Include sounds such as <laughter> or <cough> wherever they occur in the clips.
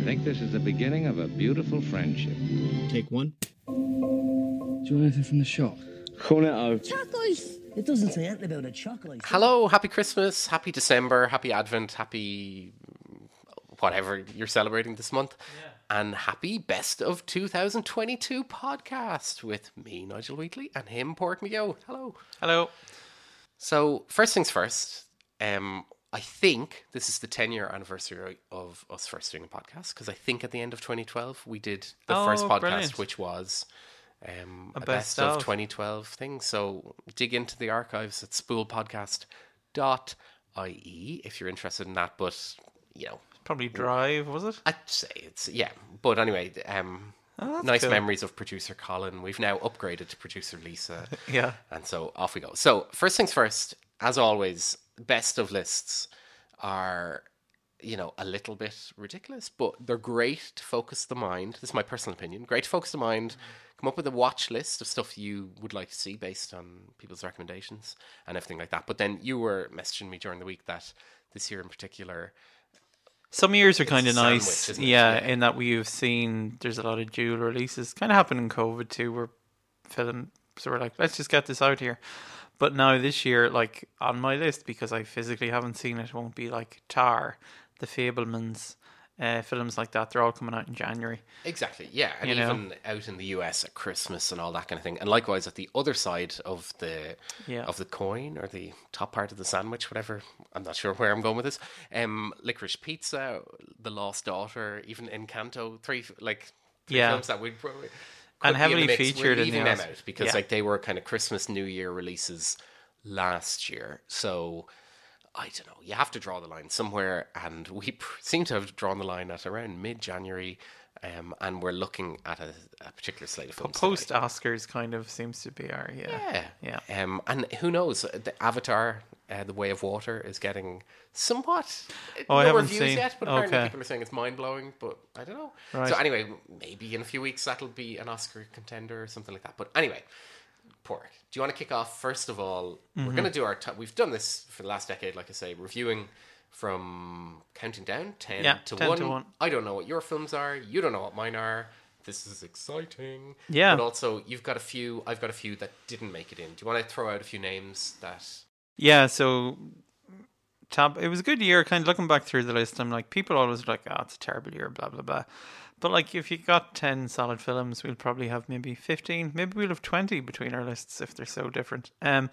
I think this is the beginning of a beautiful friendship. Take one. Do you want anything from the shop? Cornetto. Chocolate. It doesn't say anything about a chocolate. Hello, happy Christmas, happy December, happy Advent, happy whatever you're celebrating this month. And happy best of 2022 podcast with me, Nigel Wheatley, and him, Pork McGill. Hello. Hello. So, first things first, um, I think this is the 10 year anniversary of us first doing a podcast because I think at the end of 2012 we did the Oh, first podcast, brilliant. which was um, a, A best, best of. of. 2012 thing. So, dig into the archives at spoolpodcast.ie if you're interested in that. But, you know, Probably Drive, was it? I'd say it's, yeah. But anyway, um, Oh, nice cool. memories of producer Colin. We've now upgraded to producer Lisa. <laughs> Yeah. And so off we go. So, first things first, as always, best of lists are, you know, a little bit ridiculous, but they're great to focus the mind. This is my personal opinion. Great to focus the mind. Come up with a watch list of stuff you would like to see based on people's recommendations and everything like that. But then you were messaging me during the week that this year in particular, Some years are kind of nice, yeah, Yeah. in that we've seen there's a lot of dual releases. Kind of happened in COVID too, We're where films were like, let's just get this out here. But now this year, like on my list, because I physically haven't seen it, won't be like Tar, The Fabelmans, uh, films like that. They're all coming out in January. Exactly, yeah, and You know? even out in the US at Christmas and all that kind of thing, and likewise at the other side of the Yeah. of the coin or the top part of the sandwich, whatever. I'm not sure where I'm going with this. Um, Licorice Pizza, The Lost Daughter, even Encanto, three like three Yeah. films that would probably And be in heavily featured in the them out because Yeah. like they were kind of Christmas New Year releases last year, so. I don't know. You have to draw the line somewhere, and we pr- <laughs> seem to have drawn the line at around mid-January, um, and we're looking at a, a particular slate of films. Post Oscars kind of seems to be our yeah. yeah, Yeah. Um, and who knows? The Avatar, uh, The Way of Water, is getting somewhat Oh, I no haven't reviews seen- yet, but apparently okay. people are saying it's mind blowing. But I don't know. Right. So anyway, maybe in a few weeks that'll be an Oscar contender or something like that. But anyway. Pork. Do you want to kick off? First of all, Mm-hmm. we're going to do our. T- we've done this for the last decade, like I say, reviewing from counting down ten Yeah, to 10 one. to one. I don't know what your films are. You don't know what mine are. This is exciting. Yeah. But also, you've got a few. I've got a few that didn't make it in. Do you want to throw out a few names that? Yeah, so top it was a good year kind of looking back through the list i'm like people always are like oh it's a terrible year blah blah blah but like if you got 10 solid films we'll probably have maybe 15 maybe we'll have 20 between our lists if they're so different um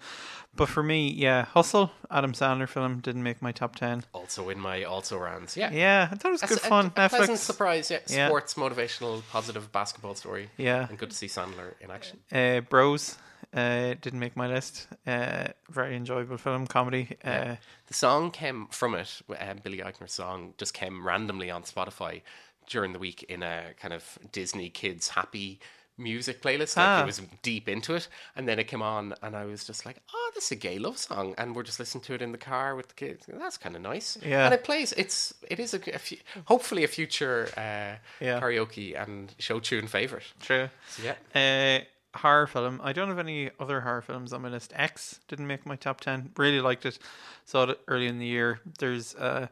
but for me yeah hustle adam sandler film didn't make my top 10 Also in my also rounds. Yeah. yeah i thought it was good a- fun A, pleasant netflix surprise. Yeah. Yeah. Sports, motivational, positive basketball story. Yeah. And good to see Sandler in action. uh bros uh didn't make my list uh very enjoyable film comedy uh The song came from it. Um, Billy Eichner's song just came randomly on Spotify during the week in a kind of Disney Kids Happy music playlist. Like Ah. it was deep into it, and then it came on, and I was just like, "Oh, this is a gay love song," and we're just listening to it in the car with the kids. That's kind of nice. Yeah. and it plays. It's it is a, a fu- hopefully a future uh, Yeah. karaoke and show tune favorite. true So, yeah. Horror film. I don't have any other horror films on my list. X didn't make my top ten. Really liked it. Saw it early in the year. There's a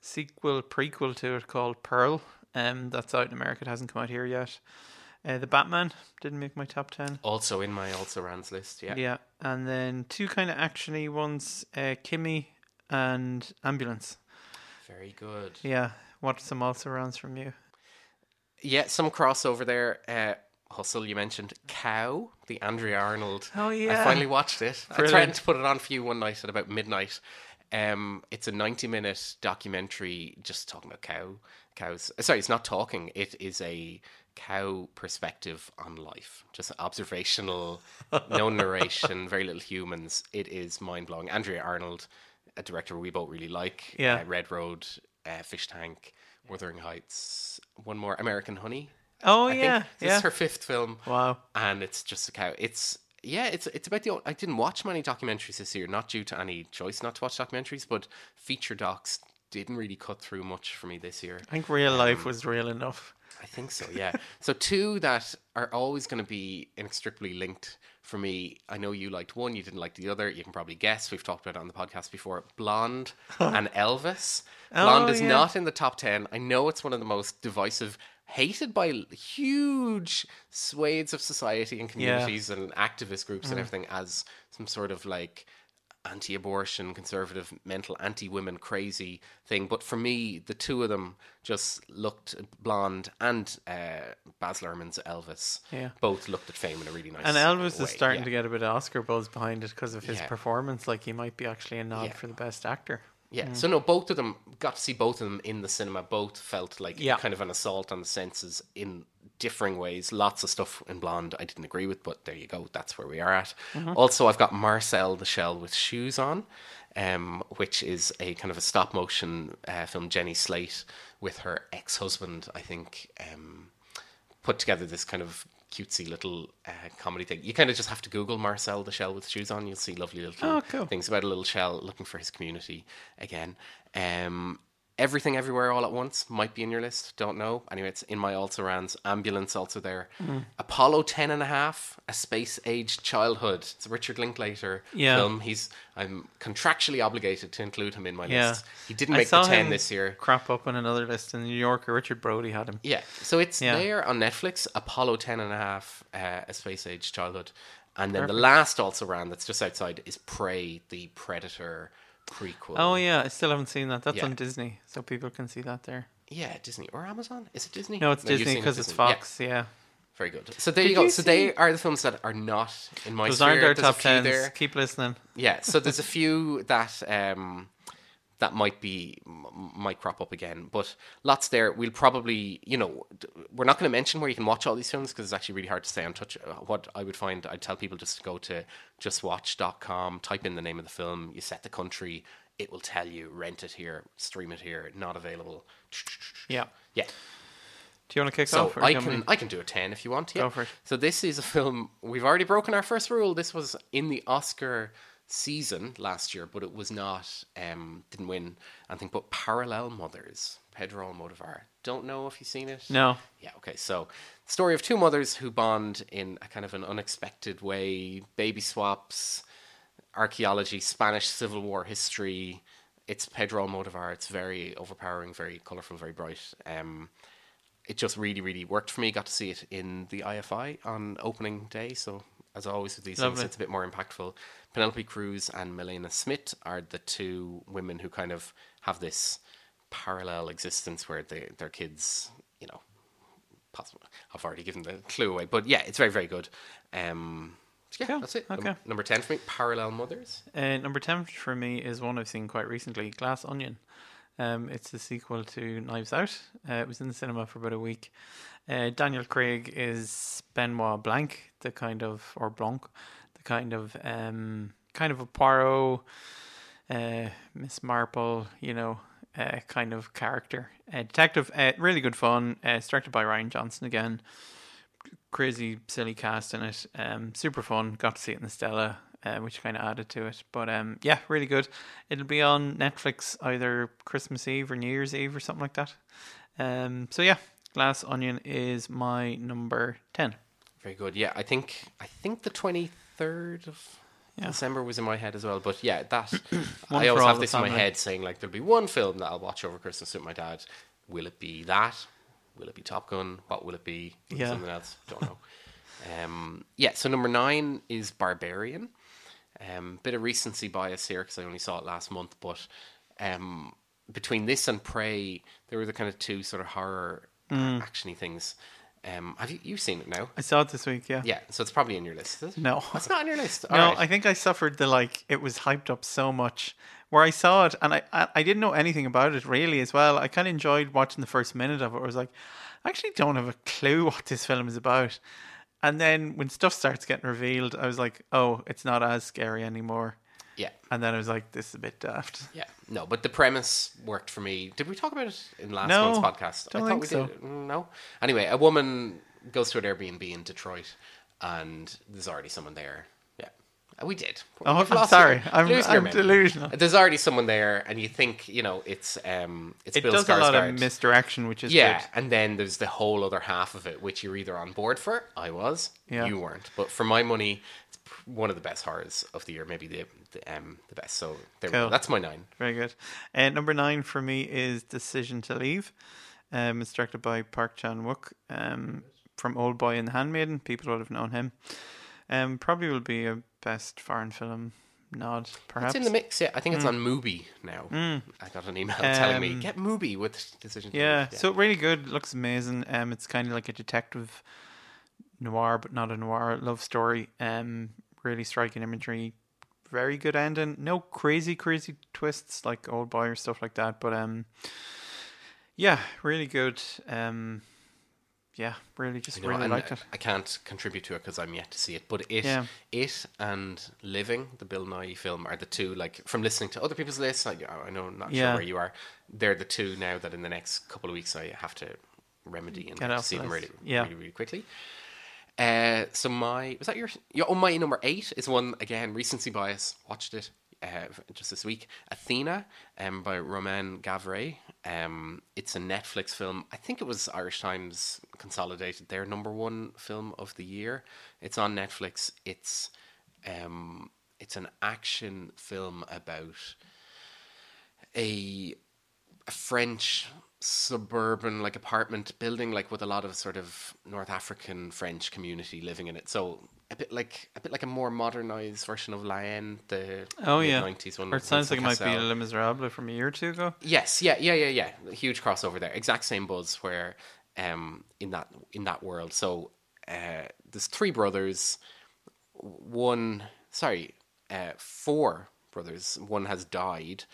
sequel, prequel to it called Pearl. Um, that's out in America. It hasn't come out here yet. Uh, the Batman didn't make my top ten. Also in my also rans list. Yeah. Yeah, and then two kind of actiony ones: uh, Kimi and Ambulance. Very good. Yeah, what some also rounds from you? Yeah, some crossover there. Uh, Hustle, you mentioned Cow, the Andrea Arnold. Oh, yeah, I finally watched it. I Brilliant. threatened to put it on for you one night at about midnight. Um, it's a 90 minute documentary just talking about cow cows. Sorry, it's not talking. It is a cow perspective on life. Just observational, <laughs> no narration, very little humans. It is mind blowing. Andrea Arnold, a director we both really like. Yeah. Uh, Red Road, uh, Fish Tank, Wuthering Heights. One more, American Honey. Oh I yeah, this yeah. is her fifth film. Wow. And it's just a cow. It's yeah, it's it's about the. old- I didn't watch many documentaries this year, not due to any choice not to watch documentaries, but feature docs didn't really cut through much for me this year. I think real life um, was real enough. I think so, yeah. so two that are always going to be inextricably linked for me. I know you liked one, you didn't like the other. You can probably guess. We've talked about it on the podcast before. Blonde <laughs> and Elvis. Oh, Blonde Oh, is yeah. not in the top ten. I know it's one of the most divisive, hated by huge swathes of society and communities and activist groups Mm. and everything as some sort of like anti-abortion, conservative, mental, anti-women, crazy thing. But for me, the two of them just looked blonde, and uh, Baz Luhrmann's Elvis. Yeah. both looked at fame in a really nice. And Elvis way. is starting yeah. to get a bit of Oscar buzz behind it because of his Yeah. performance. Like he might be actually a nod Yeah. for the best actor. Yeah, so no, both of them got to see both of them in the cinema. Both felt like Yeah. kind of an assault on the senses in differing ways. Lots of stuff in Blonde I didn't agree with, but there you go. That's where we are at. Also, I've got Marcel the Shell with Shoes On, um, which is a kind of a stop motion uh, film. Jenny Slate with her ex husband, I think, um, put together this kind of cutesy little uh, comedy thing. You kind of just have to Google Marcel the Shell with shoes on. You'll see lovely little Oh, cool. things about a little shell looking for his community again. Um, Everything Everywhere All at Once might be in your list. Don't know. Anyway, it's in my also rans. Ambulance also there. Mm-hmm. Apollo 10 and a half, A Space Age Childhood. It's a Richard Linklater Yeah. film. He's I'm contractually obligated to include him in my Yeah, list. He didn't make the 10 him this year. Crap up on another list in New Yorker. Richard Brody had him. Yeah, so it's Yeah. there on Netflix, Apollo 10 and a half, uh, A Space Age Childhood. And then the last also ran that's just outside is Prey, the Predator prequel. Oh yeah, I still haven't seen that. That's Yeah. on Disney, so people can see that there. Yeah, Disney or Amazon? Is it Disney? No, it's Disney it because it's Disney. Yeah, Fox. Yeah, very good. So there Did you go. you So they see- are the films that are not in my those sphere. aren't our There's a top few tens. there. Keep listening. Yeah, so there's a few that um, that might be might crop up again, but lots there. We'll probably, you know, we're not going to mention where you can watch all these films because it's actually really hard to stay on touch. Uh, What I would find, I'd tell people just to go to justwatch.com, type in the name of the film, you set the country, it will tell you rent it here, stream it here, not available. Yeah. Yeah. Do you want to kick So off? I do you want can I can do a ten if you want. Yeah. Go for it. So this is a film we've already broken our first rule. This was in the Oscar season last year, but it was not um didn't win anything. But Parallel Mothers, Pedro Almodovar. Don't know if you've seen it. No. Yeah. Okay. So story of two mothers who bond in a kind of an unexpected way. Baby swaps, archaeology, Spanish Civil War history. It's Pedro Almodovar. It's very overpowering, very colorful, very bright. Um, it just really, really worked for me. Got to see it in the IFI on opening day. So, as always with these Lovely. things, it's a bit more impactful. Penelope Cruz and Milena Smit are the two women who kind of have this parallel existence where they, their kids, you know, possible. I've already given the clue away, but yeah, it's very, very good. Um, yeah, Cool. that's it. Okay. number 10 for me, Parallel Mothers. Uh, number 10 for me is one I've seen quite recently Glass Onion. Um, it's the sequel to Knives Out. Uh, it was in the cinema for about a week. Uh, Daniel Craig is Benoit Blanc, the kind of, or Blanc, the kind of, um, kind of a Poirot, uh, Miss Marple, you know, uh, kind of character. Uh, detective, uh, really good fun. Uh, it's directed by Rian Johnson again crazy silly cast in it. Um, super fun. Got to see it in the Stella, uh, which kind of added to it. But um, yeah, really good. It'll be on Netflix either Christmas Eve or New Year's Eve or something like that. Um, so yeah, Glass Onion is my number ten. Very good. Yeah, I think I think the 23rd of Yeah. December was in my head as well. But yeah, that <clears throat> I always have this in my head saying like there'll be one film that I'll watch over Christmas with my dad. Will it be that? Will it be Top Gun? What will it be? Will it be Yeah. Something else? Don't know. <laughs> um, yeah. So number nine is Barbarian. Um, bit of recency bias here because I only saw it last month, but um, between this and Prey, there were the kind of two sort of horror Mm. actiony things. Um, have you you've seen it now? I saw it this week. Yeah. Yeah, so it's probably in your list. Is it? No. it's not on your list. No, All right. I think I suffered the like it was hyped up so much. Where I saw it and I, I, I didn't know anything about it really as well. I kind of enjoyed watching the first minute of it. I was like, I actually don't have a clue <laughs> what this film is about. And then when stuff starts getting revealed, I was like, oh, it's not as scary anymore. Yeah, And then I was like, this is a bit daft. yeah. No, but the premise worked for me. Did we talk about it in last No, month's podcast? don't I thought think we so. did. Mm, No. Anyway, a woman goes to an Airbnb in Detroit, and there's already someone there. Yeah, Uh, We did. Oh, You've I'm lost sorry. your- I'm- losing your I'm memory. delusional. There's already someone there, and you think you know it's um it's It Bill does a lot Skarsgård. of misdirection, which is yeah, good. and then there's the whole other half of it, which you're either on board for. I was. Yeah. You weren't. But for my money, one of the best horrors of the year, maybe the the, um, the best. So there we go. That's my nine. Very good. And number nine for me is Decision to Leave. Um, it's directed by Park Chan Wook um, from Old Boy and the Handmaiden. People would have known him. Um, probably will be a best foreign film nod, perhaps. It's in the mix. Yeah, I think it's on Mubi now. I got an email <laughs> telling me Um, get Mubi with Decision. to Yeah, Leave." so really good. Looks amazing. Um, it's kind of like a detective noir, but not a noir love story. Um, really striking imagery. Very good ending. No crazy, crazy twists like Old Boy or stuff like that. But um, yeah, really good. Um, yeah, really just know, really liked I- it. I can't contribute to it because I'm yet to see it. But it, Yeah. it, and Living, the Bill Nighy film, are the two. Like from listening to other people's lists, I, I know I'm not Yeah. sure where you are. They're the two now that in the next couple of weeks I have to remedy and Get get to off see them really, Yeah. really, really quickly. Uh, so my was that your? Yeah, oh, my number eight is one again. Recency bias. Watched it uh, just this week. Athena, um, by Romain Gavras. Um, it's a Netflix film. I think it was Irish Times consolidated their number one film of the year. It's on Netflix. It's um, it's an action film about a a French suburban like apartment building like with a lot of sort of North African French community living in it. So a bit like a bit like a more modernized version of Haine, the Oh yeah, nineties one. or it sounds like it might be. Les Miserables from a year or two ago. Yes, yeah, yeah, yeah, yeah. A huge crossover there. Exact same buzz where um in that in that world. So uh there's three brothers. One sorry, uh four brothers. One has died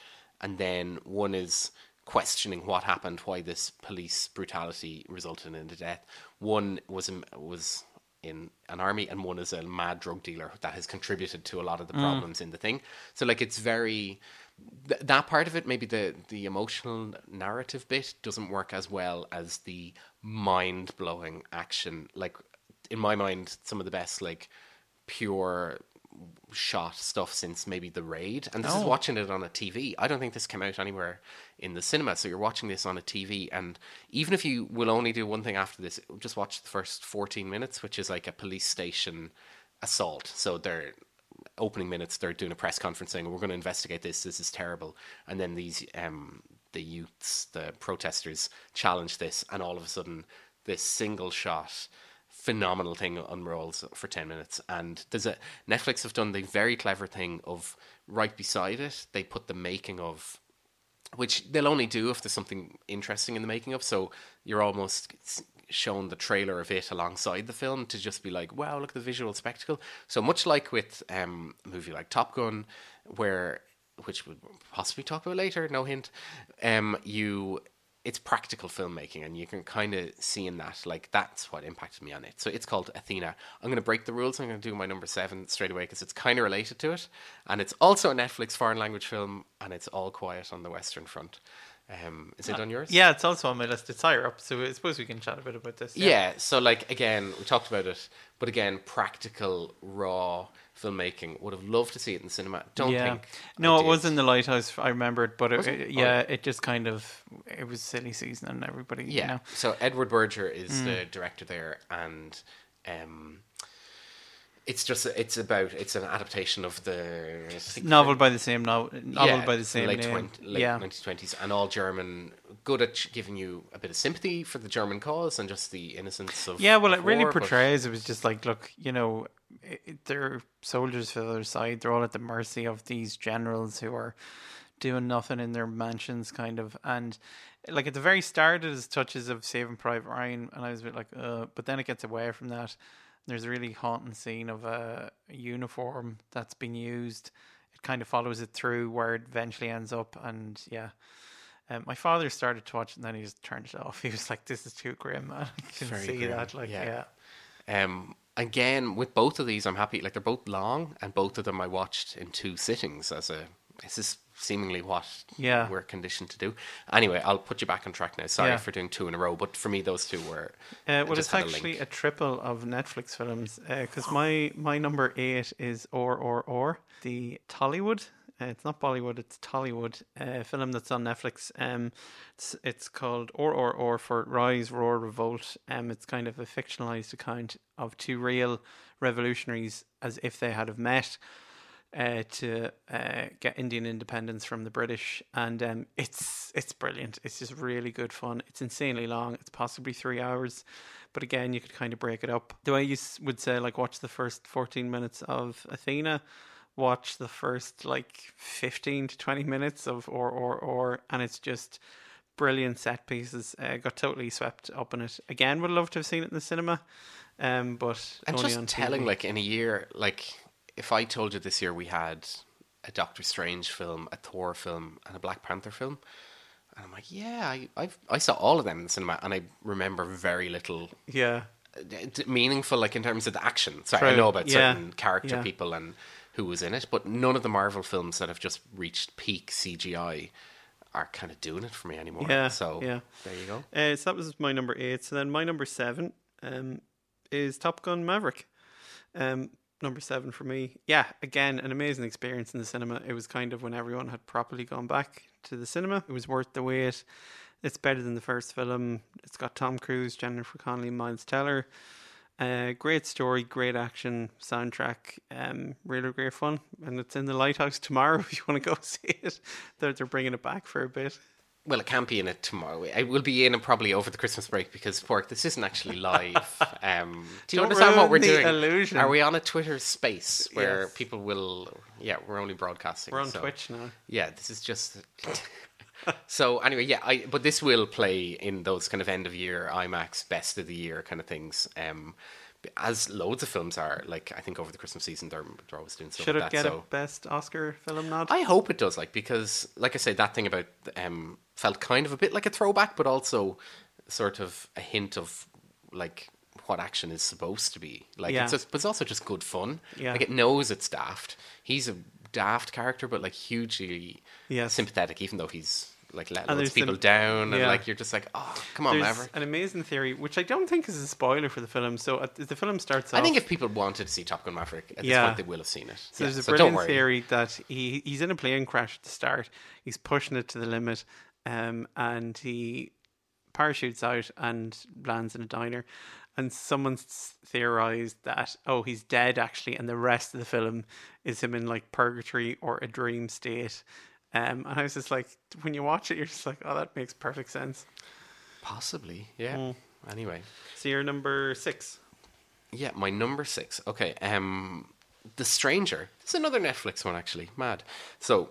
and then one is questioning what happened, why this police brutality resulted in the death. One was in- was in an army, and one is a mad drug dealer that has contributed to a lot of the mm. problems in the thing. So, like, it's very th- that part of it. Maybe the the emotional narrative bit doesn't work as well as the mind blowing action. Like, in my mind, some of the best like pure shot stuff since maybe the raid and this is Oh. watching it on a tv i don't think this came out anywhere in the cinema so you're watching this on a tv and even if you will only do one thing after this just watch the first 14 minutes which is like a police station assault. So they're opening minutes they're doing a press conference saying we're going to investigate this this is terrible. And then these um the youths the protesters challenge this and all of a sudden this single shot phenomenal thing unrolls for 10 minutes. And there's a netflix have done the very clever thing of right beside it they put the making of which they'll only do if there's something interesting in the making of. So you're almost shown the trailer of it alongside the film to just be like wow look at the visual spectacle. So much like with um, a movie like top gun where which we'll possibly talk about later no hint um, you it's practical filmmaking and you can kind of see in that like that's what impacted me on it. So it's called athena. I'm going to break the rules. I'm going to do my number seven straight away because it's kind of related to it. And it's also a netflix foreign language film and it's all quiet on the western front um, is it on yours Yeah, it's also on my list. It's higher up, so I suppose we can chat a bit about this. yeah. so like again, we talked about it, but again, practical, raw filmmaking. Would have loved to see it in the cinema. Don't yeah. think. No, I it was in the lighthouse. I remembered, but it, it? Oh. yeah, it just kind of it was silly season and everybody. Yeah. You know. So Edward Berger is Mm. the director there, and um, it's just it's about it's an adaptation of the Novel by the same novel. Novel Yeah, by the same late name. 20, late yeah. 1920s, and all German, good at giving you a bit of sympathy for the German cause and just the innocence of Yeah, well, it really war, but- portrays. It was just like, look, you know, it- they're soldiers for the other side. They're all at the mercy of these generals who are doing nothing in their mansions, kind of. And like at the very start, it is touches of Saving Private Ryan, and I was a bit like, uh, but then it gets away from that. There's a really haunting scene of a, a uniform that's been used. It kind of follows it through where it eventually ends up, and yeah. Um, my father started to watch it and then he just turned it off. <laughs> He was like, "This is too grim." I can very see grim, that. Like, yeah. yeah. Um, again, with both of these, I'm happy. Like they're both long, and both of them I watched in two sittings as a this is seemingly what Yeah. we're conditioned to do. Anyway, I'll put you back on track now. Sorry Yeah. for doing two in a row, but for me, those two were. Uh, well, it's had a actually a, triple of Netflix films because my my number eight is RRR, the Tollywood. Uh, it's not Bollywood, it's Tollywood uh, film that's on Netflix. Um, it's it's called RRR for Rise, Roar, Revolt. Um, it's kind of a fictionalized account of two real revolutionaries as if they had have met uh, to uh, get Indian independence from the British, and um, it's it's brilliant. It's just really good fun. It's insanely long. It's possibly three hours, but again, you could kind of break it up. The way you would say, like, watch the first fourteen minutes of Athena, watch the first like fifteen to twenty minutes of RRR, and it's just brilliant set pieces. Uh, got totally swept up in it. Again, would love to have seen it in the cinema, um, but And only just telling, TV. like, in a year, like, if I told you this year we had a Doctor Strange film, a Thor film, and a Black Panther film, and I'm like, yeah, I I've, I saw all of them in the cinema, and I remember very little yeah. meaningful, like in terms of the action. Sorry, I know about Yeah. certain character Yeah. people and who was in it, but none of the Marvel films that have just reached peak CGI are kind of doing it for me anymore. Yeah, so yeah. there you go. Uh, so that was my number eight. So then my number seven um, is Top Gun Maverick. Um, number seven for me. Yeah, again, an amazing experience in the cinema. It was kind of when everyone had properly gone back to the cinema. It was worth the wait. It's better than the first film. It's got Tom Cruise, Jennifer Connelly, Miles Teller. Uh, great story, great action, soundtrack, um, really great fun, and it's in the Lighthouse <laughs> tomorrow. If you want to go <laughs> see it, they're they're bringing it back for a bit. Well, it can't be in it tomorrow. I will be in it probably over the Christmas break because pork. This isn't actually live. <laughs> Um, do you Don't understand what we're doing? illusion. Are we on a Twitter space where Yes. people will? Yeah, we're only broadcasting. We're on so- Twitch now. Yeah, this is just. <laughs> so anyway, yeah, I but this will play in those kind of end of year IMAX best of the year kind of things. Um, as loads of films are like I think over the Christmas season they're, they're always doing stuff Should it like get that. So a best Oscar film nod? I hope it does, like because like I said, that thing about um felt kind of a bit like a throwback, but also sort of a hint of like what action is supposed to be. Like Yeah. it's just, but it's also just good fun. Yeah. Like it knows it's daft. He's a daft character, but like hugely Yes. sympathetic, even though he's like let and loads of people down, and like you're just like, oh, come on, There's Maverick. an amazing theory, which I don't think is a spoiler for the film. So uh, the film starts off. I think if people wanted to see Top Gun Maverick at Yeah. this point, they will have seen it. So Yeah, there's a so brilliant theory that he he's in a plane crash at the start. He's pushing it to the limit, um, and he parachutes out and lands in a diner. And someone's theorized that oh he's dead actually, and the rest of the film is him in like purgatory or a dream state. Um, and I was just like, when you watch it, you're just like, oh, that makes perfect sense. Possibly, yeah. Mm. Anyway. So you're number six. Yeah, my number six. Okay, um, The Stranger. It's another Netflix one, actually. Mad. So,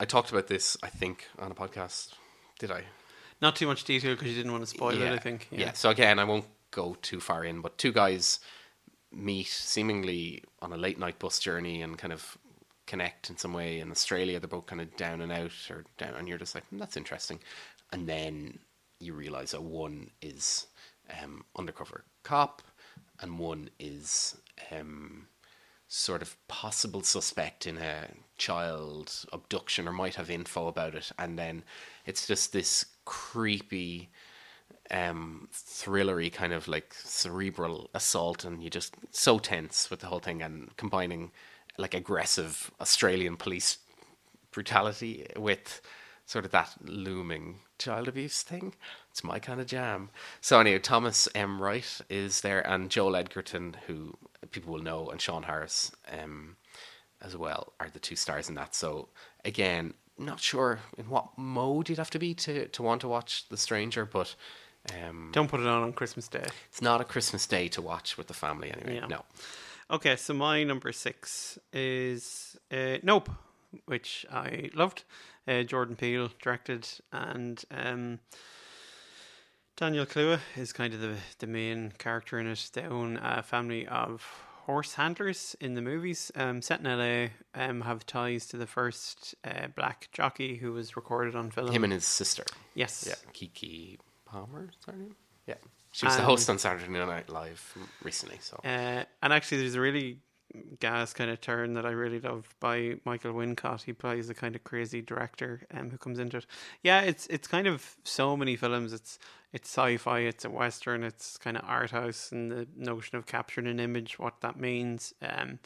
I talked about this, I think, on a podcast. Did I? Not too much detail because you didn't want to spoil it. I think. Yeah. So again, I won't go too far in, but two guys meet seemingly on a late night bus journey and kind of connect in some way in Australia. They're both kind of down and out, or down, and you're just like, "Hmm, that's interesting. And then you realize that one is um, undercover cop, and one is um, sort of possible suspect in a child abduction or might have info about it and then it's just this creepy um thrillery kind of like cerebral assault and you just so tense with the whole thing and combining like aggressive australian police brutality with sort of that looming child abuse thing. It's my kind of jam. So anyway, Thomas M. Wright is there, and Joel Edgerton, who people will know, and Sean Harris um, as well, are the two stars in that. So again, not sure in what mode you'd have to be to, to want to watch The Stranger, but um, Don't put it on on Christmas Day. it's not a Christmas day to watch with the family anyway. Yeah. No. Okay, so my number six is uh, Nope, which I loved. Uh, Jordan Peele directed, and um, Daniel Kaluuya is kind of the the main character in it. They own a family of horse handlers in the movies. Um, set in LA, um, have ties to the first uh, black jockey who was recorded on film. Him and his sister. yes, Yeah, Keke Palmer, is that her name? Yeah. She was the Um, host on Saturday Night Live recently, so. Uh, and actually, there's a really gas kind of turn that I really love by Michael Wincott. He plays a kind of crazy director um, who comes into it. Yeah, it's it's kind of so many films. It's it's sci-fi, it's a western, it's kind of art house, and the notion of capturing an image, what that means. Um,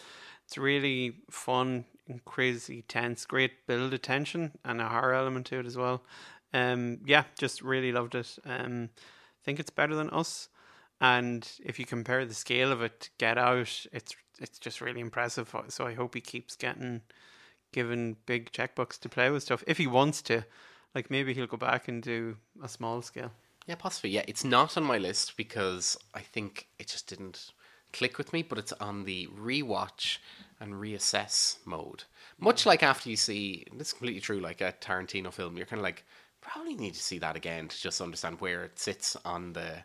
it's really fun and crazy tense. Great build of tension and a horror element to it as well. Um, yeah, just really loved it. Um, think it's better than us. And if you compare the scale of it, to Get Out, it's it's just really impressive. So I hope he keeps getting given big checkbooks to play with stuff if he wants to. Like maybe he'll go back and do a small scale. Yeah, possibly. Yeah, it's not on my list because I think it just didn't click with me, but it's on the rewatch and reassess mode. Much mm. like after you see, this is completely true, like a Tarantino film, you're kind of like, probably need to see that again to just understand where it sits on the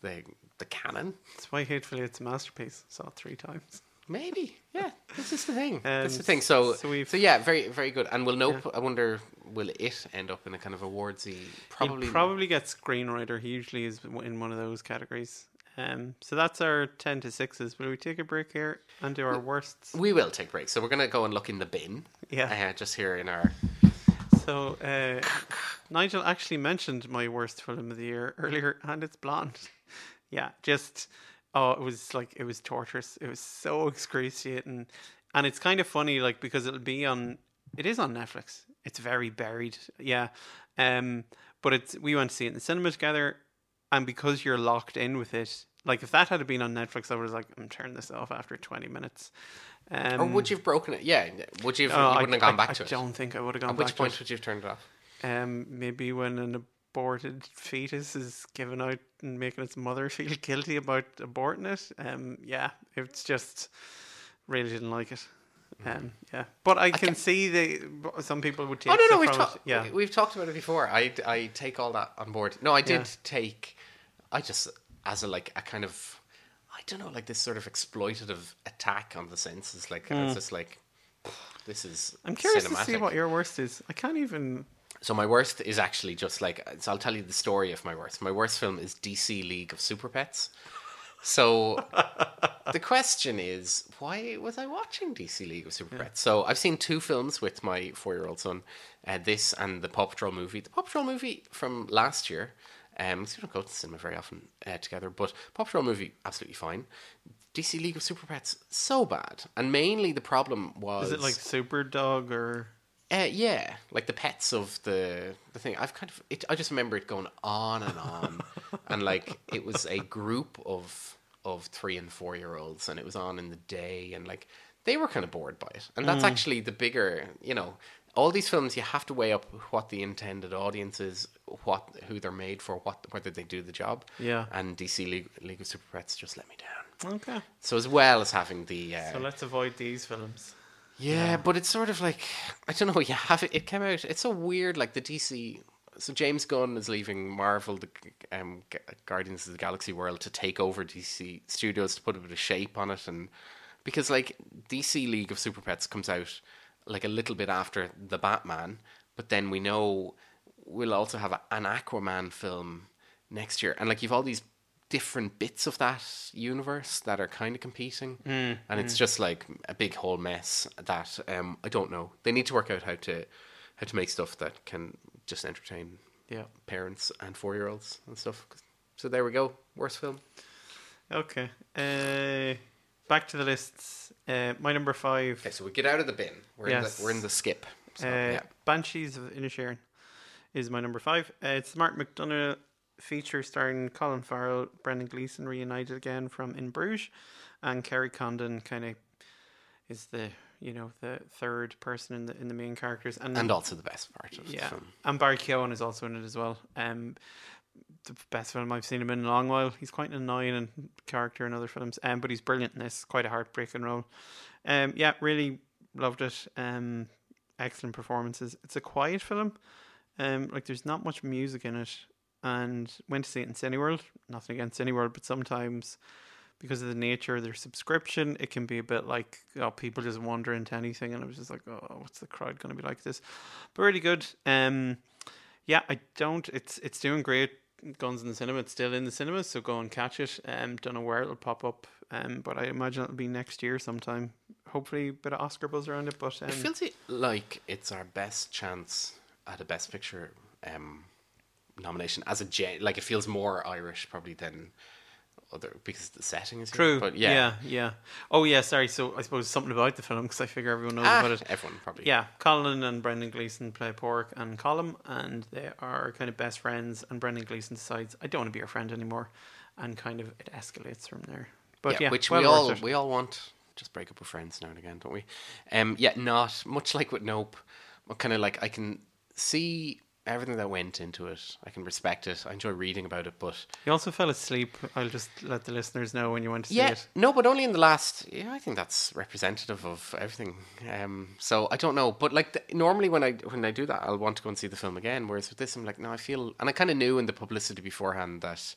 the the canon. That's why Hateful Eight's a masterpiece. Saw it three times. Maybe, yeah. This is the thing. That's the Um, thing. So, so so, yeah, very, very good. And we'll know. I wonder, will it end up in a kind of awardsy? Probably. He'll probably get screenwriter. He usually is in one of those categories. Um, so that's our ten to sixes. Will we take a break here and do our worsts? We will take breaks. So we're gonna go and look in the bin. Yeah. Uh, just here in our. So uh, Nigel actually mentioned my worst film of the year <laughs> earlier, and it's Blonde. <laughs> Yeah, just oh, it was like it was torturous. It was so <laughs> excruciating, and it's kind of funny, like because it'll be on. It is on Netflix. It's very buried. Yeah, um, but it's we went to see it in the cinema together, and because you're locked in with it, like if that had been on Netflix, I was like, I'm turning this off after 20 minutes. Um, Or would you have broken it? Yeah. Would you? Have, oh, you I- wouldn't have gone I- back I to it. I don't think I would have gone back to it. At which point would you have turned it off? Um, maybe when an aborted fetus is given out and making its mother <laughs> feel guilty about aborting it. Um, yeah, it's just really didn't like it. Um, yeah, but I can see the some people would take. Oh no, no, we've talked. Yeah, we- we've talked about it before. I, I take all that on board. No, I did Yeah. take. I just as a like a kind of, I don't know, like this sort of exploitative attack on the senses. Like I was just like, this is. I'm curious cinematic. to see what your worst is. I can't even. So my worst is actually just like so. I'll tell you the story of my worst. My worst film is DC League of Super Pets. So <laughs> the question is, why was I watching DC League of Super Pets? So I've seen two films with my four-year-old son. Uh, this and the Paw Patrol movie. The Paw Patrol movie from last year. Um, we don't go to the cinema very often uh, together, but Paw Patrol movie absolutely fine. DC League of Super Pets so bad, and mainly the problem was Is it like Super Dog or? Uh, yeah, like the pets of the the thing. I've kind of it, I just remember it going on and on, <laughs> and like it was a group of of three and four year olds, and it was on in the day, and like they were kind of bored by it, and that's actually the bigger, you know. All these films, you have to weigh up what the intended audience is, what who they're made for, what whether they do the job. Yeah. And DC League, League of Super Pets just let me down. Okay, So as well as having the uh, so let's avoid these films. Yeah, but it's sort of like I don't know. You have it. It came out. It's so weird. Like the DC. So James Gunn is leaving Marvel, the um, Guardians of the Galaxy world, to take over DC Studios to put a bit of shape on it, and because like DC League of Super Pets comes out like a little bit after the Batman, but then we know we'll also have a, an Aquaman film next year, and like you've all these different bits of that universe that are kind of competing, and it's just like a big whole mess that um, I don't know. They need to work out how to how to make stuff that can just entertain Yeah. parents and four year olds and stuff. So there we go. Worst film. Okay. Uh, back to the lists. Uh, my number five. Okay, so we get out of the bin. We're in Yes. the we're in the skip. So, Uh, yeah. Banshees of Inisherin is my number five. Uh, it's Mark McDonagh feature starring Colin Farrell, Brendan Gleeson reunited again from In Bruges, and Kerry Condon kind of is the you know the third person in the in the main characters, and And also the best part of the film. and Barry Keoghan is also in it as well. Um, the best film I've seen him in a long while. He's quite an annoying character in other films, um, but he's brilliant in this. Quite a heartbreaking role. Um, yeah, really loved it. Um, excellent performances. It's a quiet film. Um, like there's not much music in it, and went to see it in Cineworld. Nothing against Cineworld, but sometimes because of the nature of their subscription, it can be a bit like oh, people just wander into anything, and I was just like, oh, what's the crowd going to be like this? But really good. Um, yeah, I don't. It's it's doing great. Guns in the Cinema. It's still in the cinemas, so go and catch it. Um, don't know where it'll pop up, um, but I imagine it'll be next year sometime. Hopefully, a bit of Oscar buzz around it. But um, It feels like it's our best chance at a Best Picture um, nomination as a gen- like it feels more Irish probably than other because the setting is here. true. But yeah. yeah, yeah, Oh, yeah. Sorry. So I suppose something about the film because I figure everyone knows Ah, about it. everyone probably. Yeah, Colin and Brendan Gleeson play Pork and Colum, and they are kind of best friends. And Brendan Gleeson decides, I don't want to be your friend anymore, and kind of it escalates from there. But yeah, which well we all it. we all want. Just break up with friends now and again, don't we? Um, yeah, not much like with Nope. But kind of like I can see everything that went into it. I can respect it. I enjoy reading about it, but You also fell asleep. I'll just let the listeners know when you went to see yeah, it. no, but only in the last. Yeah, I think that's representative of everything. Um, so I don't know, but like the, normally when I when I do that, I'll want to go and see the film again. Whereas with this, I'm like, no, I feel, and I kind of knew in the publicity beforehand that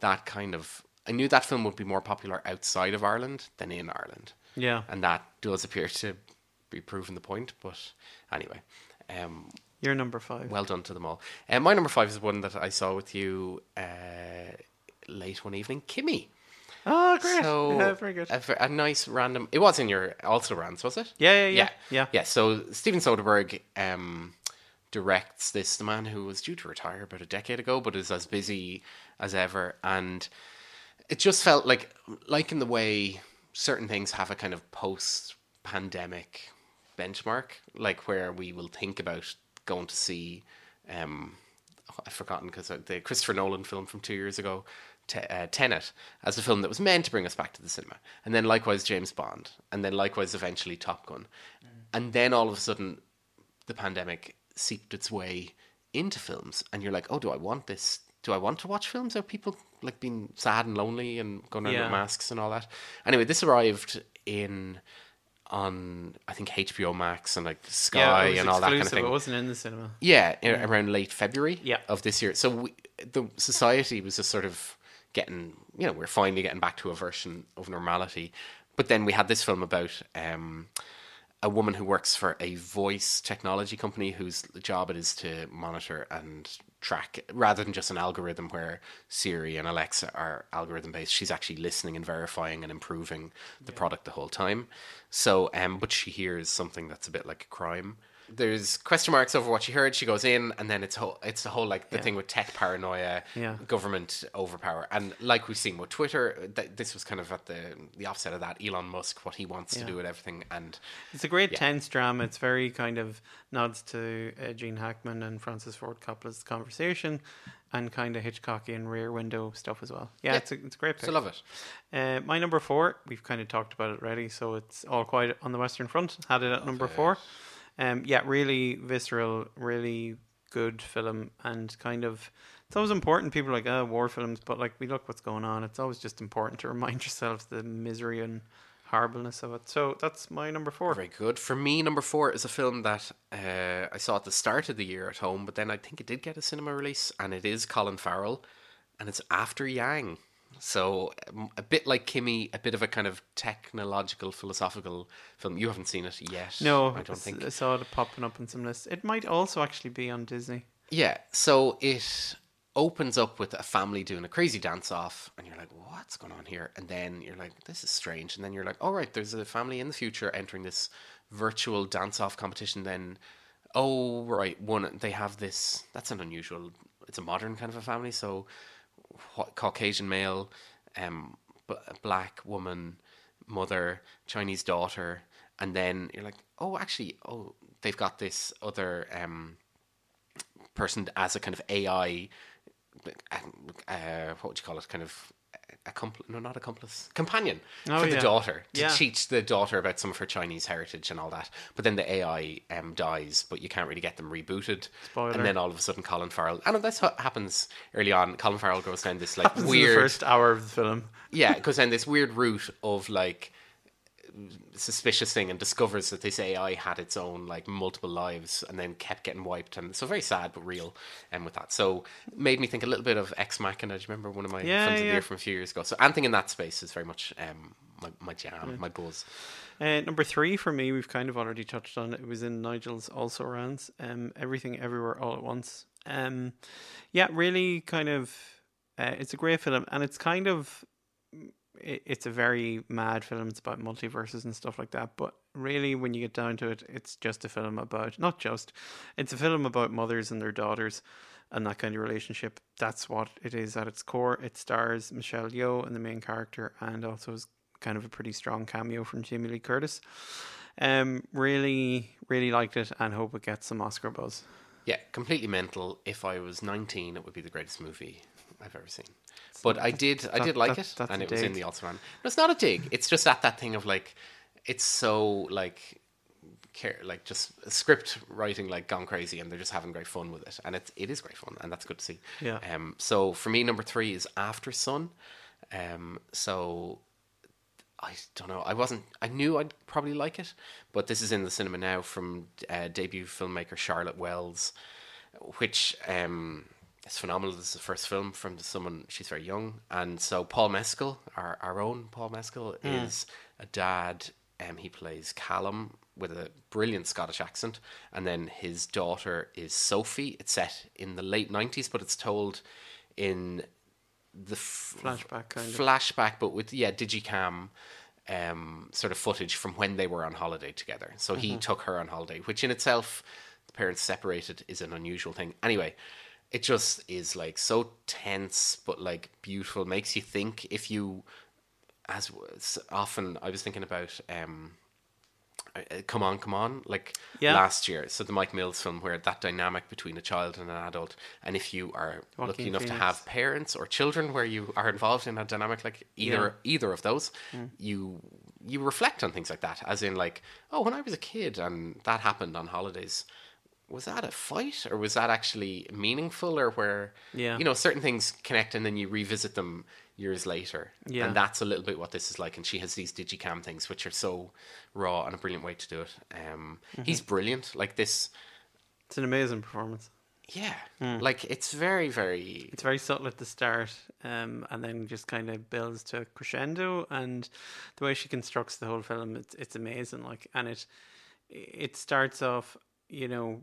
that kind of. I knew that film would be more popular outside of Ireland than in Ireland. Yeah, and that does appear to be proving the point. But anyway, um, you're number five. well done to them all. Um, my number five is one that I saw with you uh, late one evening, Kimi. oh, great. So <laughs> yeah, very good. A, a nice random. It was in your also Rans, was it? yeah, yeah, yeah, yeah. yeah. So Steven Soderbergh um, directs this. The man who was due to retire about a decade ago, but is as busy as ever, and it just felt like, like in the way certain things have a kind of post-pandemic benchmark, like where we will think about going to see. Um, I've forgotten because the Christopher Nolan film from two years ago, Te- uh, Tenet, as a film that was meant to bring us back to the cinema, and then likewise James Bond, and then likewise eventually Top Gun, and then all of a sudden, the pandemic seeped its way into films, and you're like, oh, do I want this? Do I want to watch films? Are people like being sad and lonely and going around Yeah. with masks and all that? Anyway, this arrived in on I think HBO Max and like Sky yeah, and all that kind of thing. It wasn't in the cinema. Yeah, a- around late February Yeah. of this year. So we, the society was just sort of getting, you know, we're finally getting back to a version of normality. But then we had this film about um, a woman who works for a voice technology company whose job it is to monitor and track rather than just an algorithm where Siri and Alexa are algorithm based. She's actually listening and verifying and improving the product the whole time. So, um, but she hears something that's a bit like a crime. There's question marks over what she heard. She goes in, and then it's whole, it's the whole like the thing with tech paranoia, Yeah. government overpower, and like we've seen with Twitter, th- this was kind of at the the offset of that. Elon Musk, what he wants to do with everything, and It's a great Yeah. tense drama. It's very kind of nods to uh, Gene Hackman and Francis Ford Coppola's conversation, and kind of Hitchcockian Rear Window stuff as well. Yeah, Yeah. it's a, it's a great pick. so love it. Uh, my number four, we've kind of talked about it already, so it's all quiet on the Western Front. Had it at number four. Um, yeah, really visceral, really good film, and kind of it's always important. People like, oh, war films, but like we look what's going on. It's always just important to remind <laughs> yourselves the misery and horribleness of it. So that's my number four. Very good. For me, number four is a film that uh, I saw at the start of the year at home, but then I think it did get a cinema release, and it is Colin Farrell, and it's After Yang. So um, a bit like Kimi, a bit of a kind of technological, philosophical film. You haven't seen it yet. No, I don't think. I saw it popping up in some lists. It might also actually be on Disney. Yeah, so it opens up with a family doing a crazy dance off, and you're like, what's going on here? And then you're like, this is strange. And then you're like, all right, there's a family in the future entering this virtual dance off competition. Then, oh, right, one, they have this, that's an unusual, it's a modern kind of a family. So, Caucasian male, um, b- black woman, mother, Chinese daughter. And then you're like, oh, actually, oh, they've got this other, um, person as a kind of AI, uh, what would you call it? Kind of accomplice? No, not accomplice. Companion Oh, for the daughter to Yeah. teach the daughter about some of her Chinese heritage and all that. But then the AI um, dies, but you can't really get them rebooted. Spoiler. And then all of a sudden, Colin Farrell. And that's what happens early on. Colin Farrell goes down this like is weird the first hour of the film. yeah, it goes down this weird route of like suspicious thing and discovers that this AI had its own like multiple lives and then kept getting wiped and so very sad but real and with that. So made me think a little bit of Ex Machina. Do you remember one of my Yeah, films of the yeah. year from a few years ago? So anything in that space is very much um my, my jam, my buzz. Uh, number three for me, we've kind of already touched on it. It was in Nigel's also rounds. Um, Everything Everywhere All at Once. Um, yeah, really kind of. Uh, it's a great film, and it's kind of. It, it's a very mad film. It's about multiverses and stuff like that. But really, when you get down to it, it's just a film about not just. It's a film about mothers and their daughters, and that kind of relationship. That's what it is at its core. It stars Michelle Yeoh in the main character, and also is kind of a pretty strong cameo from Jamie Lee Curtis. Um, really, really liked it, and hope it gets some Oscar buzz. Yeah, completely mental. If I was 19, it would be the greatest movie I've ever seen. But I did, I did like that- it, that's and it was in the Ultraman. No, it's not a dig. It's just at that thing of like, it's so like, care like just script writing like gone crazy, and they're just having great fun with it, and it it is great fun, and that's good to see. Yeah. Um. So for me, number three is Aftersun. Um. So I don't know. I wasn't. I knew I'd probably like it, but this is in the cinema now from uh, debut filmmaker Charlotte Wells, which um, is phenomenal. This is the first film from someone. She's very young, and so Paul Mescal, our our own Paul Mescal, is a dad. Um, he plays Callum with a brilliant Scottish accent, and then his daughter is Sophie. It's set in the late nineties, but it's told in the f- Flashback, kind of. flashback, but with yeah, digicam um, sort of footage from when they were on holiday together. So he took her on holiday, which in itself, the parents separated is an unusual thing. Anyway, it just is like so tense, but like beautiful. Makes you think if you, as often I was thinking about. Um, uh, Come on, come on! Like Yeah. last year, so the Mike Mills film, where that dynamic between a child and an adult, and if you are lucky enough to have parents or children where you are involved in a dynamic like either either of those, you you reflect on things like that, as in like, oh, when I was a kid and that happened on holidays, was that a fight or was that actually meaningful or where Yeah. you know certain things connect and then you revisit them years later, Yeah. and that's a little bit what this is like. And she has these digicam things which are so raw and a brilliant way to do it. Um, he's brilliant, like this. It's an amazing performance. Yeah, like it's very, very It's very subtle at the start, um, and then just kind of builds to a crescendo. And the way she constructs the whole film, it's it's amazing. Like, and it it starts off, you know,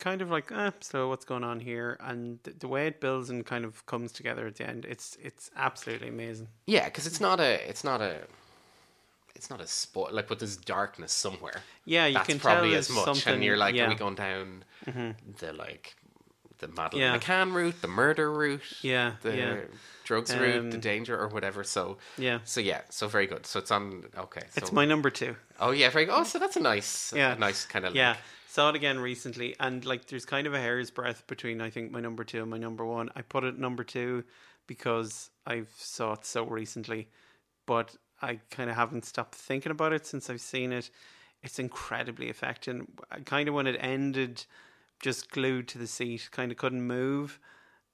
kind of like, eh, so what's going on here? And the, the way it builds and kind of comes together at the end, it's it's absolutely amazing. Yeah, because it's not a, it's not a, it's not a sport. Like, but there's darkness somewhere. Yeah, you That's can probably tell as much. something. And you're like, yeah, Mm-hmm. are we going down the like the Madeleine Yeah. McCann route, the murder route, Yeah, the yeah. drugs route, the Um, danger or whatever? So Yeah. so yeah, so very good. So it's on. Okay, so, It's my number two. Oh yeah, very good. Oh, so that's a nice, Yeah. a nice kind of Yeah, link. Saw it again recently, and like there's kind of a hair's breadth between I think my number two and my number one. I put it number two because I've saw it so recently, but I kind of haven't stopped thinking about it since I've seen it. It's incredibly affecting. Kind of when it ended, just glued to the seat, kind of couldn't move,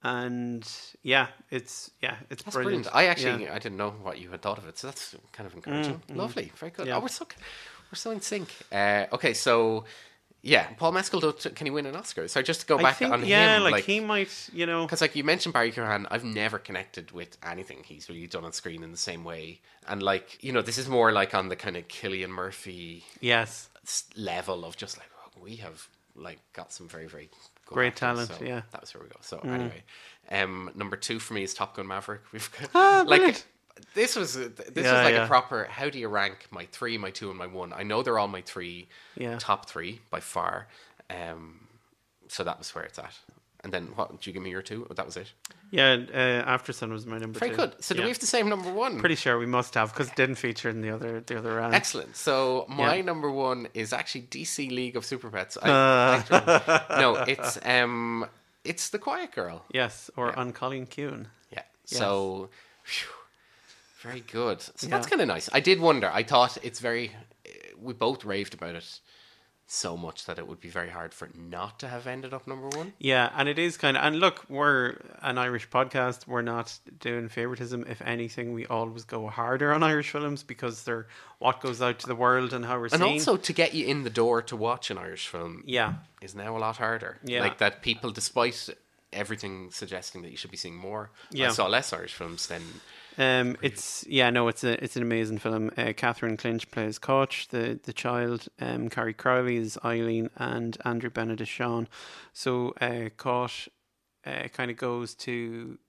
and yeah, it's yeah, it's brilliant. brilliant. I actually Yeah. Mm, I didn't know what you had thought of it, so that's kind of encouraging. Lovely, very good. Yeah. Oh, we're so we're so in sync. Uh, okay, so yeah, Paul Mescal. Can he win an Oscar? So just to go I back think on yeah, him, like, like he might, you know, because like you mentioned Barry Keoghan, I've never connected with anything he's really done on screen in the same way, and like you know, this is more like on the kind of Cillian Murphy yes, level of just like oh, we have like got some very very good Great actors, talent, so yeah. that was where we go. So anyway, um, number two for me is Top Gun Maverick. We've got Ah, <laughs> like brilliant. This was this Yeah, was like yeah. a proper. How do you rank my three, my two, and my one? I know they're all my three Yeah. top three by far. Um, so that was where it's at. And then what? Did you give me your two? Oh, that was it. yeah. Uh, Aftersun was my number Very two. good. So do we have the same number one? Pretty sure we must have because it didn't feature in the other the other round. Excellent. So my Yeah. number one is actually DC League of Super Pets. I, Uh. <laughs> no, it's um, it's the Quiet Girl. Yes, or An Cailín Ciúin. Yeah. So, phew, very good. So Yeah. that's kind of nice. I did wonder. I thought it's very. We both raved about it so much that it would be very hard for it not to have ended up number one. Yeah, and it is kind of. And look, we're an Irish podcast. We're not doing favoritism. If anything, we always go harder on Irish films because they're what goes out to the world and how we're And seen. also to get you in the door to watch an Irish film yeah, is now a lot harder. Yeah. Like that people, despite everything suggesting that you should be seeing more, I Yeah. saw less Irish films than Um, it's yeah, no, it's a it's an amazing film. Uh, Catherine Clinch plays Cáit, the the child. Um, Carrie Crowley is Eileen, and Andrew Benedict Sean. So uh, Cáit uh, kind of goes to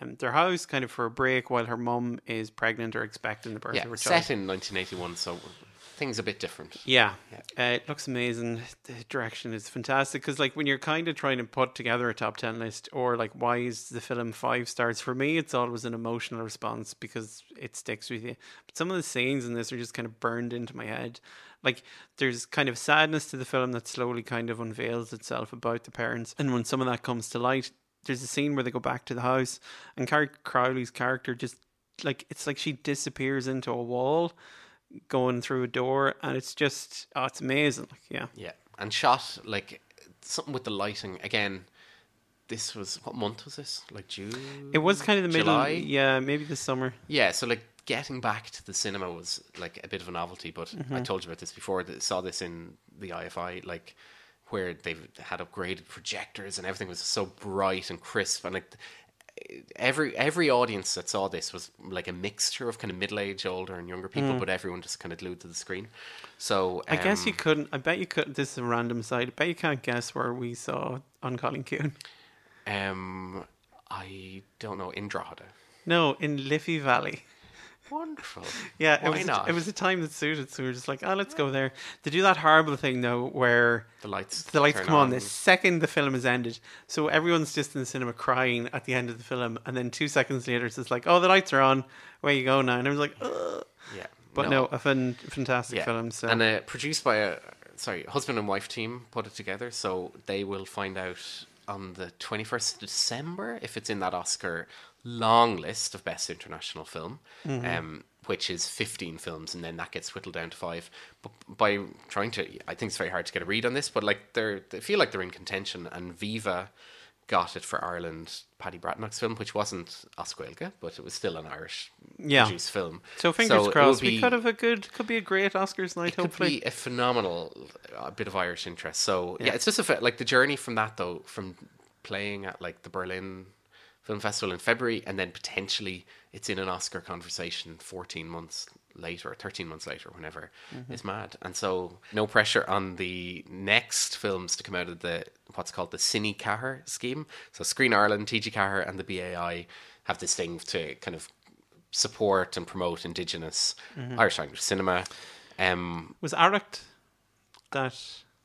um, their house kind of for a break while her mum is pregnant or expecting the birth Yeah, of her child. set in 1981, so things a bit different. Yeah, Uh, it looks amazing. The direction is fantastic because, like, when you're kind of trying to put together a top ten list, or like, why is the film five stars for me? It's always an emotional response because it sticks with you. But some of the scenes in this are just kind of burned into my head. Like, there's kind of sadness to the film that slowly kind of unveils itself about the parents, and when some of that comes to light, there's a scene where they go back to the house, and Carrie Crowley's character just like it's like she disappears into a wall going through a door and it's just oh it's amazing like yeah Yeah, and shot like something with the lighting again. This was what month was this? Like June. it was kind of the middle July? yeah maybe the summer Yeah, so like getting back to the cinema was like a bit of a novelty. But Mm-hmm. I told you about this before. That saw this in the IFI, like where they've had upgraded projectors and everything was so bright and crisp, and like every every audience that saw this was like a mixture of kind of middle aged, older, and younger people, but everyone just kind of glued to the screen. So Mm. I guess you um, couldn't I bet you could this is a random side I bet you can't guess where we saw An Cailín Ciúin Um, I don't know in Drogheda. no in Liffey Valley Wonderful. yeah it was not? A, it was a time that suited so we were just like oh let's go there they do that horrible thing though where the lights. the lights come on the second the film is ended. So everyone's just in the cinema crying at the end of the film, and then two seconds later it's just like, "Oh, the lights are on. Where you go now?" And I was like, Ugh. Yeah, "But no, a fan, fantastic yeah. film." So and uh, produced by a sorry husband and wife team put it together, so they will find out on the twenty first of December if it's in that Oscar long list of best international film. Mm-hmm. Um, which is 15 films and then that gets whittled down to five but by trying to i think it's very hard to get a read on this but like they're they feel like they're in contention and viva got it for ireland paddy Breathnach's film which wasn't oscuelga but it was still an irish Yeah. produced film so fingers will crossed. we be- could have a good, could be a great Oscars night. it could Hopefully, be a phenomenal uh, bit of Irish interest. So yeah, Yeah. it's just a like the journey from that though, from playing at like the Berlin Film Festival in February, and then potentially it's in an Oscar conversation fourteen months later, or thirteen months later, whenever is mad. And so no pressure on the next films to come out of the what's called the Cine4 scheme. So Screen Ireland, TG4, and the BAI have this thing to kind of support and promote Indigenous Irish language cinema. Um, was Arracht that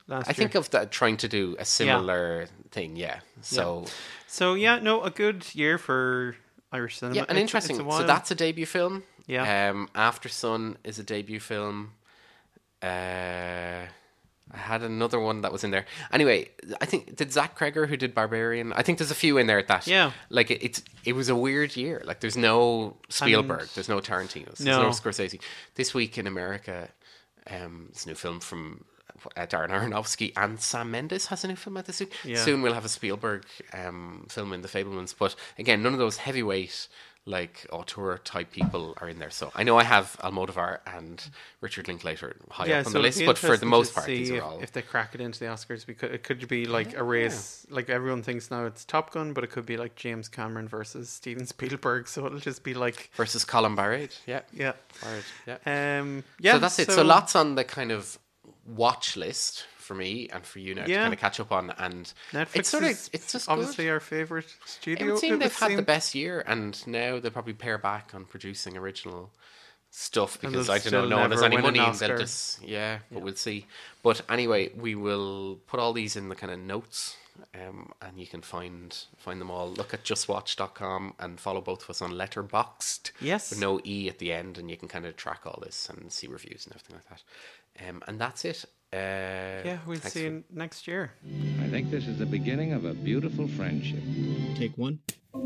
last I think of that trying to do a similar thing, yeah. So so. Yeah, no, a good year for Irish cinema. yeah, and It's- interesting. it's a So that's a debut film. Yeah. Um, Aftersun is a debut film. Uh, I had another one that was in there. Anyway, I think did Zach Cregger who did Barbarian. I think there's a few in there at that Yeah. like it, it's it was a weird year. Like there's no Spielberg, there's no Tarantino, there's no. No. Scorsese. This week in America, um, this new film from uh, Darren Aronofsky and Sam Mendes has a new film out this week. Yeah. Soon we'll have a Spielberg um, film in The Fabelmans, but again, none of those heavyweight like auteur type people are in there. So I know I have Almodovar and Richard Linklater high yeah, up on so the list, but for the most part, these are all if they crack it into the Oscars, we could, it could be like a race. Like everyone thinks now, it's Top Gun, but it could be like James Cameron versus Steven Spielberg. So it'll just be like, versus Colm Bairéad. Yeah, yeah, Bairéad, yeah. um, yeah. so that's it. So lots on the kind of watch list for me and for you now to kind of catch up on, and Netflix it's sort of is it's just obviously good. our favorite studio. It would seem it they've would had the best year, and now they'll probably pare back on producing original stuff because I don't know, no one has any an money. And they'll just yeah, but we'll see. But anyway, we will put all these in the kind of notes. Um, and you can find find them all. Look at justwatch.com and follow both of us on Letterboxd. Yes. With no E at the end, and you can kind of track all this and see reviews and everything like that. Um, and that's it. Uh, Yeah, we'll see for- you next year. I think this is the beginning of a beautiful friendship. Take one. Do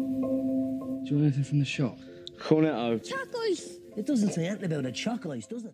you want anything from the shop? Chocolate. It doesn't say anything about a chocolate, does it?